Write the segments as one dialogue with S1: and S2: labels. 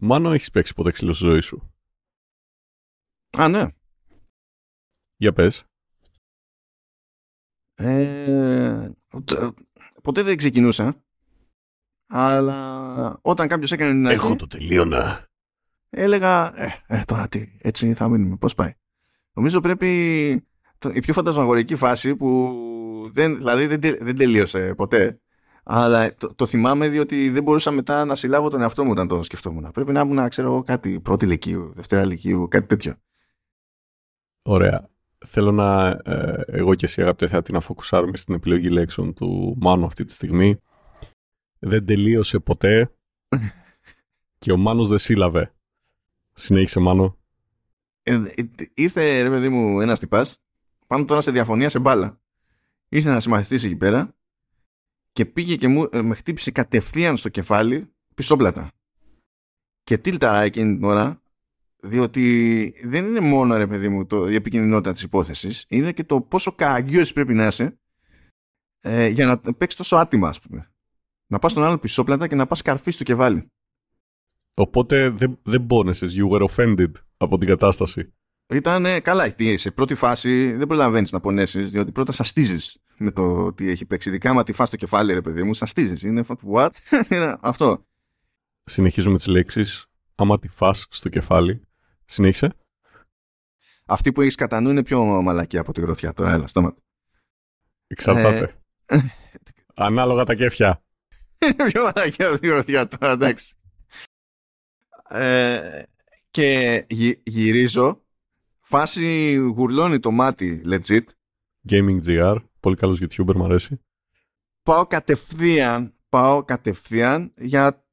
S1: Μάνο, έχεις παίξει ποτέ ξύλο στη ζωή σου;
S2: Α, ναι.
S1: Για πες.
S2: Ε, ποτέ δεν ξεκινούσα. Αλλά όταν κάποιος έκανε την αρχή,
S1: Έχω το τελείωνα.
S2: έλεγα ε, ε, τώρα τι, έτσι θα μείνουμε, πώς πάει. Νομίζω πρέπει το- η πιο φαντασμαγορική φάση που δεν, δηλαδή δεν, τε- δεν τελείωσε ποτέ. Αλλά το, το θυμάμαι διότι δεν μπορούσα μετά να συλλάβω τον εαυτό μου όταν το σκεφτόμουν. Πρέπει να ήμουν, ξέρω εγώ, κάτι πρώτη λυκείου, δευτέρα λυκείου, κάτι τέτοιο.
S1: Ωραία. Θέλω να ε, εγώ και εσύ αγαπητέ θεατή να φοκουσάρουμε στην επιλογή λέξεων του Μάνου αυτή τη στιγμή. Δεν τελείωσε ποτέ και ο Μάνος δεν σύλλαβε. Συνέχισε Μάνο.
S2: Ε, ε, ήρθε, ρε παιδί μου, ένας τυπάς, πάνω τώρα σε διαφωνία σε μπάλα. Ήρθε να συμμαθητήσει εκεί πέρα και πήγε και μου, ε, με χτύπησε κατευθείαν στο κεφάλι πισόπλατα. Και τίλταρα εκείνη την ώρα, διότι δεν είναι μόνο, ρε παιδί μου, το, η επικίνδυνοτητα της υπόθεσης, είναι και το πόσο καγκιός πρέπει να είσαι ε, για να παίξεις τόσο άτιμα, ας πούμε. Να πας στον άλλο πισόπλατα και να πας καρφί στο κεφάλι.
S1: Οπότε δεν, δεν πόνεσες. You were offended από την κατάσταση.
S2: Ήταν καλά. τι, Σε πρώτη φάση δεν προλαβαίνεις να πονέσεις, διότι πρώτα σαστίζει με το τι έχει παίξει. Ειδικά άμα τη φας στο κεφάλι, ρε παιδί μου, σαστίζει. Είναι what? Είναι αυτό.
S1: Συνεχίζουμε τις λέξεις. Άμα τη φας στο κεφάλι. Συνέχισε.
S2: Αυτή που έχεις κατά νου είναι πιο μαλακή από τη γροθιά. Τώρα, έλα, στόματα.
S1: Εξαρτάται.
S2: Ε.
S1: Ανάλογα τα κέφια.
S2: Είναι πιο μαλακή από τη γροθιά τώρα, εντάξει. Ε, και γυ- γυρίζω. Φάση γουρλώνει το μάτι, legit.
S1: Gaming GR. Πολύ καλός YouTuber, μου αρέσει.
S2: πάω κατευθείαν, πάω κατευθείαν για,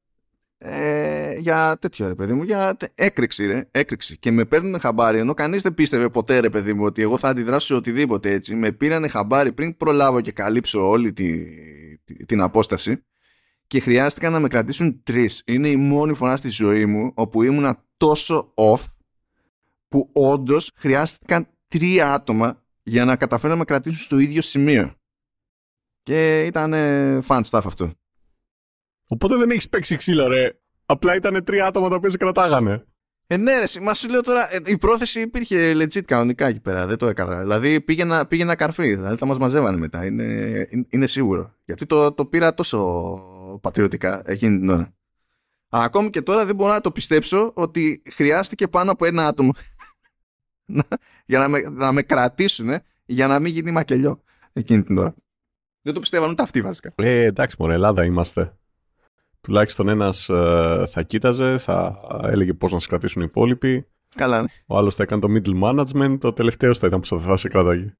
S2: ε, για τέτοιο ρε παιδί μου, για τε- έκρηξη ρε, έκρηξη. Και με παίρνουν χαμπάρι, ενώ κανείς δεν πίστευε ποτέ ρε παιδί μου ότι εγώ θα αντιδράσω σε οτιδήποτε έτσι. Με πήρανε χαμπάρι πριν προλάβω και καλύψω όλη τη, τη- την απόσταση και χρειάστηκαν να με κρατήσουν τρεις. Είναι η μόνη φορά στη ζωή μου όπου ήμουνα τόσο off που όντως χρειάστηκαν τρία άτομα για να καταφέρουν να με κρατήσουν στο ίδιο σημείο. Και ήταν ε, fun stuff αυτό.
S1: Οπότε δεν έχεις παίξει ξύλο, ρε. Απλά ήταν τρία άτομα τα οποία σε κρατάγανε.
S2: Ε, ναι, ρε, μα σου λέω τώρα, ε, η πρόθεση υπήρχε legit κανονικά εκεί πέρα. Δεν το έκανα. Δηλαδή πήγαινα, πήγαινα καρφί. Δηλαδή θα μας μαζεύανε μετά. Είναι, είναι, είναι σίγουρο. Γιατί το, το πήρα τόσο πατριωτικά εκείνη την ώρα. Α, ακόμη και τώρα δεν μπορώ να το πιστέψω ότι χρειάστηκε πάνω από ένα άτομο να- για να με, να με κρατήσουν για να μην γίνει μακελιό εκείνη την ώρα. Δεν το πιστεύαν ούτε αυτοί βασικά.
S1: Ε, εντάξει, μωρέ, Ελλάδα είμαστε. Τουλάχιστον ένας ε, θα κοίταζε, θα έλεγε πώς να σε κρατήσουν οι υπόλοιποι.
S2: Καλά, ναι.
S1: Ο άλλος θα έκανε το middle management. Ο τελευταίος θα ήταν που θα σε κράταγε.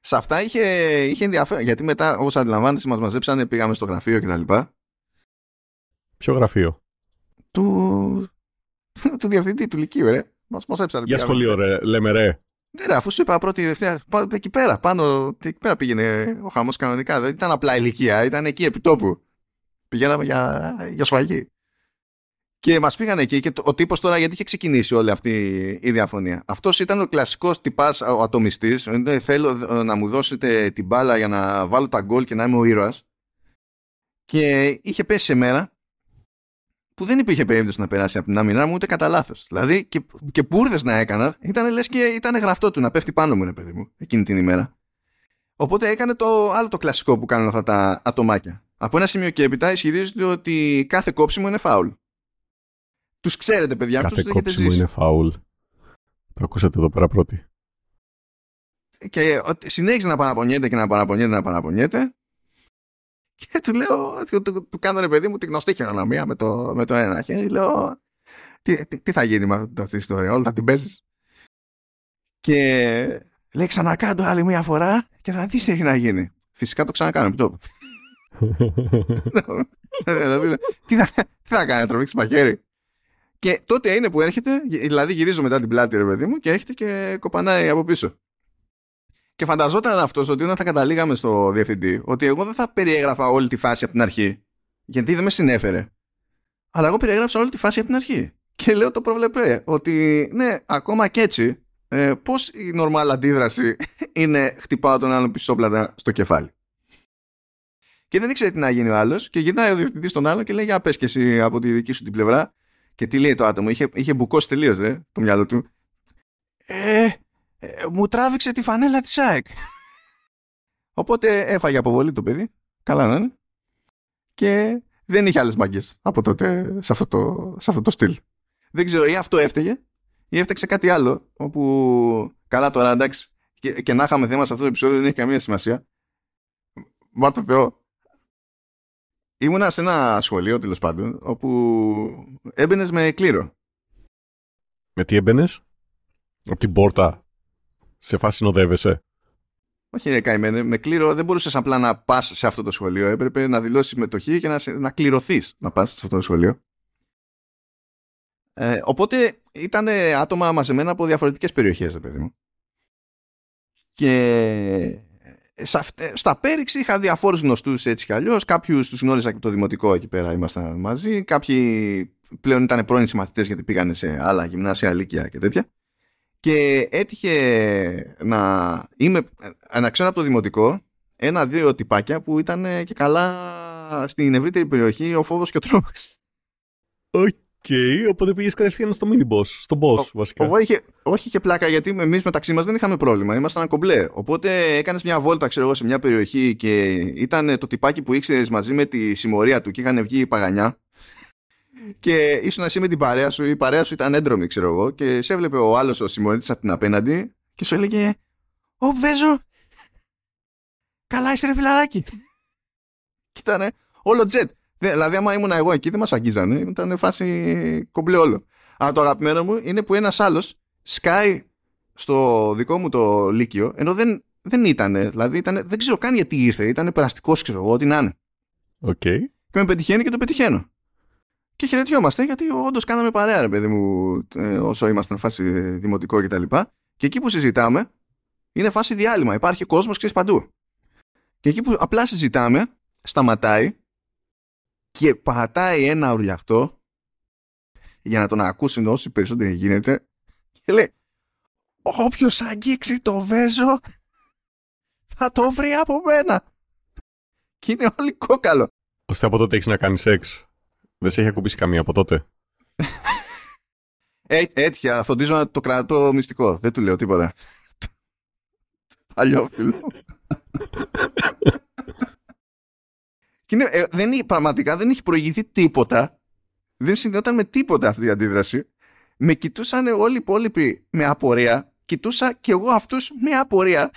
S2: Σε αυτά είχε, είχε ενδιαφέρον. Γιατί μετά, όπως αντιλαμβάνεσαι, μας μαζέψανε, πήγαμε στο γραφείο κτλ.
S1: Ποιο γραφείο;
S2: Του, του διευθυντή του Λυκείου, ρε. Μα μαζέψανε.
S1: Για
S2: πήγαμε.
S1: σχολείο, ρε, λέμε ρε.
S2: Ναι, ρε, αφού σου είπα πρώτη Δευτέρα, πά- εκεί πέρα, πάνω, εκεί πέρα πήγαινε ο χαμός κανονικά. Δεν ήταν απλά ηλικία, ήταν εκεί επί τόπου. Πηγαίναμε για, για σφαγή. Και μας πήγαν εκεί και το- ο τύπος τώρα, γιατί είχε ξεκινήσει όλη αυτή η διαφωνία. Αυτός ήταν ο κλασικός τυπάς, ο ατομιστής. Θέλω ε, να μου δώσετε την μπάλα για να βάλω τα γκολ και να είμαι ο ήρωας. Και είχε πέσει σε μέρα που δεν υπήρχε περίπτωση να περάσει από την άμυνά μου ούτε κατά λάθος. Δηλαδή και, και μπουρδε να έκανα, ήταν λες και ήταν γραφτό του να πέφτει πάνω μου, ρε παιδί μου, εκείνη την ημέρα. Οπότε έκανε το άλλο το κλασικό που κάνουν αυτά τα ατομάκια. Από ένα σημείο και έπειτα ισχυρίζονται ότι κάθε κόψιμο είναι φάουλ. Τους ξέρετε, παιδιά, αυτού
S1: Κάθε
S2: τους έχετε
S1: κόψιμο
S2: ζήσει.
S1: είναι φάουλ. Το ακούσατε εδώ πέρα πρώτοι.
S2: Και ότι συνέχιζε να παραπονιέται και να παραπονιέται να παραπονιέται. Και του λέω, του, του, του κάνω ρε παιδί μου τη γνωστή χειρονομία με το, με το ένα χέρι. Λέω, τι, τι, τι θα γίνει με αυτή την ιστορία, όλα θα την παίζεις. Και λέει, ξανακάντο άλλη μία φορά και θα δεις τι έχει να γίνει. Φυσικά το ξανακάνω, επί τόπου. Δηλαδή, τι, θα, τι θα κάνει, να τραβήξει μαχαίρι. Και τότε είναι που έρχεται, δηλαδή γυρίζω μετά την πλάτη, ρε παιδί μου, και έρχεται και κοπανάει από πίσω. Και φανταζόταν αυτός ότι όταν θα καταλήγαμε στο διευθυντή, ότι εγώ δεν θα περιέγραφα όλη τη φάση από την αρχή, γιατί δεν με συνέφερε. Αλλά εγώ περιέγραψα όλη τη φάση από την αρχή. Και λέω το προβλεπέ, ότι ναι, ακόμα και έτσι, ε, πώς η νορμάλ αντίδραση είναι χτυπάω τον άλλον πισόπλατα στο κεφάλι. Και δεν ήξερε τι να γίνει ο άλλος, και γυρνάει ο διευθυντής στον άλλο και λέει: Για πες και εσύ από τη δική σου την πλευρά. Και τι λέει το άτομο, είχε, είχε μπουκώσει τελείως το μυαλό του. Ε, ε, μου τράβηξε τη φανέλα της ΑΕΚ. Οπότε έφαγε αποβολή το παιδί. Καλά να είναι. Και δεν είχε άλλες μαγκές από τότε σε αυτό το, σε αυτό το στυλ. Δεν ξέρω, ή αυτό έφταιγε, ή έφταξε κάτι άλλο, όπου καλά τώρα εντάξει, και, και να είχαμε θέμα σε αυτό το επεισόδιο δεν έχει καμία σημασία. Μα το Θεό. Ήμουνα σε ένα σχολείο τέλος πάντων, όπου έμπαινες με κλήρο.
S1: Με τι έμπαινες, Από την πόρτα. Σε φάση συνοδεύεσαι;
S2: Όχι, ρε καημένε. Με κλήρο δεν μπορούσες απλά να πας σε αυτό το σχολείο. Έπρεπε να δηλώσεις συμμετοχή και να, να κληρωθείς να πας σε αυτό το σχολείο. Ε, οπότε ήταν άτομα μαζεμένα από διαφορετικές περιοχές, δε παιδί μου. Και στα Πέριξη είχα διαφόρους γνωστούς έτσι κι αλλιώς. Κάποιους τους γνώριζα και από το δημοτικό εκεί πέρα ήμασταν μαζί. Κάποιοι πλέον ήταν πρώην συμμαθητές γιατί πήγαν σε άλλα γυμνάσια, λύκεια και τέτοια. Και έτυχε να είμαι, να ξέρω από το δημοτικό ένα-δύο τυπάκια που ήταν και καλά στην ευρύτερη περιοχή ο φόβος και ο τρόμος.
S1: OK, okay, οπότε πήγες κατευθείαν στο mini boss, στο boss βασικά.
S2: Ο, είχε, όχι είχε πλάκα γιατί εμείς μεταξύ μας δεν είχαμε πρόβλημα, ήμασταν κομπλέ. Οπότε έκανες μια βόλτα ξέρω εγώ σε μια περιοχή και ήταν το τυπάκι που ήξερες μαζί με τη συμμορία του και είχαν βγει παγανιά και ήσουν εσύ με την παρέα σου, η παρέα σου ήταν έντρομη, ξέρω εγώ, και σε έβλεπε ο άλλος ο συμμορίτης από την απέναντι και σου έλεγε Ω, Βέζο, καλά είσαι ρε φιλαράκι. και ήταν όλο τζετ. Δηλαδή, άμα ήμουν εγώ εκεί, δεν μας αγγίζανε. Ήταν φάση κομπλέ όλο. Αλλά το αγαπημένο μου είναι που ένας άλλος σκάει στο δικό μου το λύκειο, ενώ δεν, δεν ήταν. Δηλαδή, ήτανε, δεν ξέρω καν γιατί ήρθε. Ήταν περαστικός, ξέρω εγώ, ό,τι να είναι.
S1: Okay.
S2: Και με πετυχαίνει και το πετυχαίνω και χαιρετιόμαστε γιατί όντως κάναμε παρέα, ρε παιδί μου, ε, όσο ήμασταν φάση δημοτικό κτλ. Και, και εκεί που συζητάμε, είναι φάση διάλειμμα. Υπάρχει κόσμος, ξέρεις παντού. Και εκεί που απλά συζητάμε, σταματάει και πατάει ένα ουρλιαχτό για να τον ακούσουν όσοι περισσότεροι γίνεται και λέει Όποιος αγγίξει το βέζο θα το βρει από μένα. Και είναι όλοι κόκαλο.
S1: Ώστε από τότε έχεις να κάνεις σεξ. Δεν σε έχει ακουμπήσει καμία από τότε;
S2: Ε, έτυχε, φροντίζω να το κρατώ μυστικό. Δεν του λέω τίποτα. Παλιό φίλο. και είναι, ε, δεν, πραγματικά δεν έχει προηγηθεί τίποτα. Δεν συνδεόταν με τίποτα αυτή η αντίδραση. Με κοιτούσαν όλοι οι υπόλοιποι με απορία. Κοιτούσα κι εγώ αυτούς με απορία.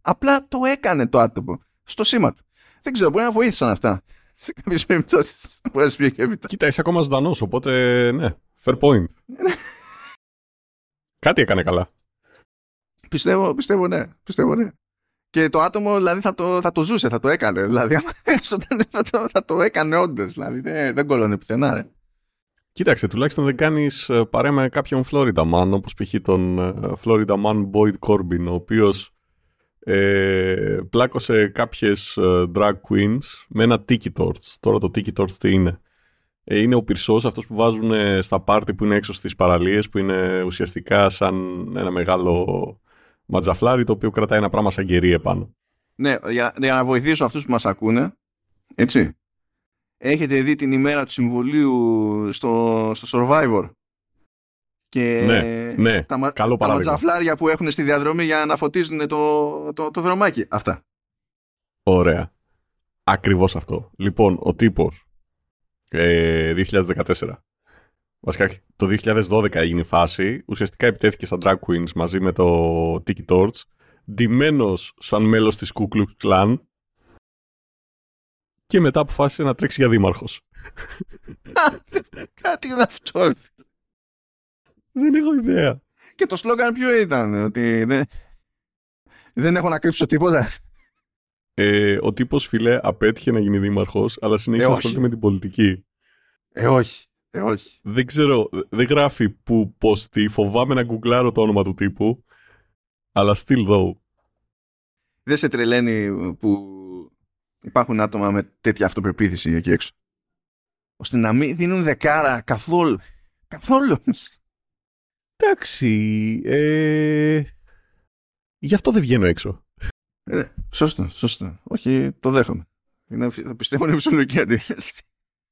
S2: Απλά το έκανε το άτομο. Στο σήμα του. Δεν ξέρω, μπορεί να βοήθησαν αυτά σε κάποιες περιπτώσεις μπορεί να και έπειτα.
S1: Κοίτα, είσαι ακόμα ζωντανός, οπότε ναι, fair point. Κάτι έκανε καλά.
S2: Πιστεύω, πιστεύω ναι, πιστεύω ναι. Και το άτομο δηλαδή θα το, θα το ζούσε, θα το έκανε. Δηλαδή, θα το, θα το έκανε όντως. Δηλαδή, δεν, δεν κόλλωνε πουθενά. Ρε.
S1: Κοίταξε, τουλάχιστον δεν κάνεις ε, παρέα με κάποιον Florida Man, όπως π.χ. τον ε, Florida Man Boyd Corbin, ο οποίος ε, πλάκωσε κάποιες ε, drag queens με ένα tiki torch. Τώρα το tiki torch τι είναι; Ε, είναι ο πυρσός αυτός που βάζουν ε, στα πάρτι που είναι έξω στις παραλίες που είναι ουσιαστικά σαν ένα μεγάλο ματζαφλάρι το οποίο κρατάει ένα πράγμα σαν κερί επάνω.
S2: Ναι, για, για να βοηθήσω αυτούς που μας ακούνε, έτσι, έχετε δει την ημέρα του συμβολίου στο, στο Survivor; Και
S1: ναι, ναι,
S2: τα,
S1: καλό
S2: τα ματζαφλάρια που έχουν στη διαδρομή για να φωτίζουν το, το, το δρομάκι. Αυτά.
S1: Ωραία. Ακριβώς αυτό. Λοιπόν, ο τύπος ε, 2014. Βασικά το 2012 έγινε η φάση. Ουσιαστικά επιτέθηκε στα drag queens μαζί με το tiki torch. Ντυμένος σαν μέλος της Ku Klux Klan. Και μετά αποφάσισε να τρέξει για δήμαρχος.
S2: Κάτι είναι αυτό.
S1: Δεν έχω ιδέα.
S2: Και το σλόγκαν ποιο ήταν, ότι δεν, δεν έχω να κρύψω τίποτα.
S1: Ε, ο τύπος φιλέ απέτυχε να γίνει δήμαρχος, αλλά συνέχισε να ασχολείται με την πολιτική.
S2: Ε, όχι. Ε, όχι.
S1: Δεν ξέρω, δεν γράφει που, πώς, τι, φοβάμαι να γκουγκλάρω το όνομα του τύπου, αλλά still though.
S2: Δεν σε τρελαίνει που υπάρχουν άτομα με τέτοια αυτοπεποίθηση εκεί έξω; Ώστε να μην δίνουν δεκάρα καθόλου. Καθόλου.
S1: Εντάξει. Ε... Γι' αυτό δεν βγαίνω έξω.
S2: Ε, σωστό, σωστό. Όχι, το δέχομαι. Είναι, πιστεύω είναι φυσιολογική αντίθεση.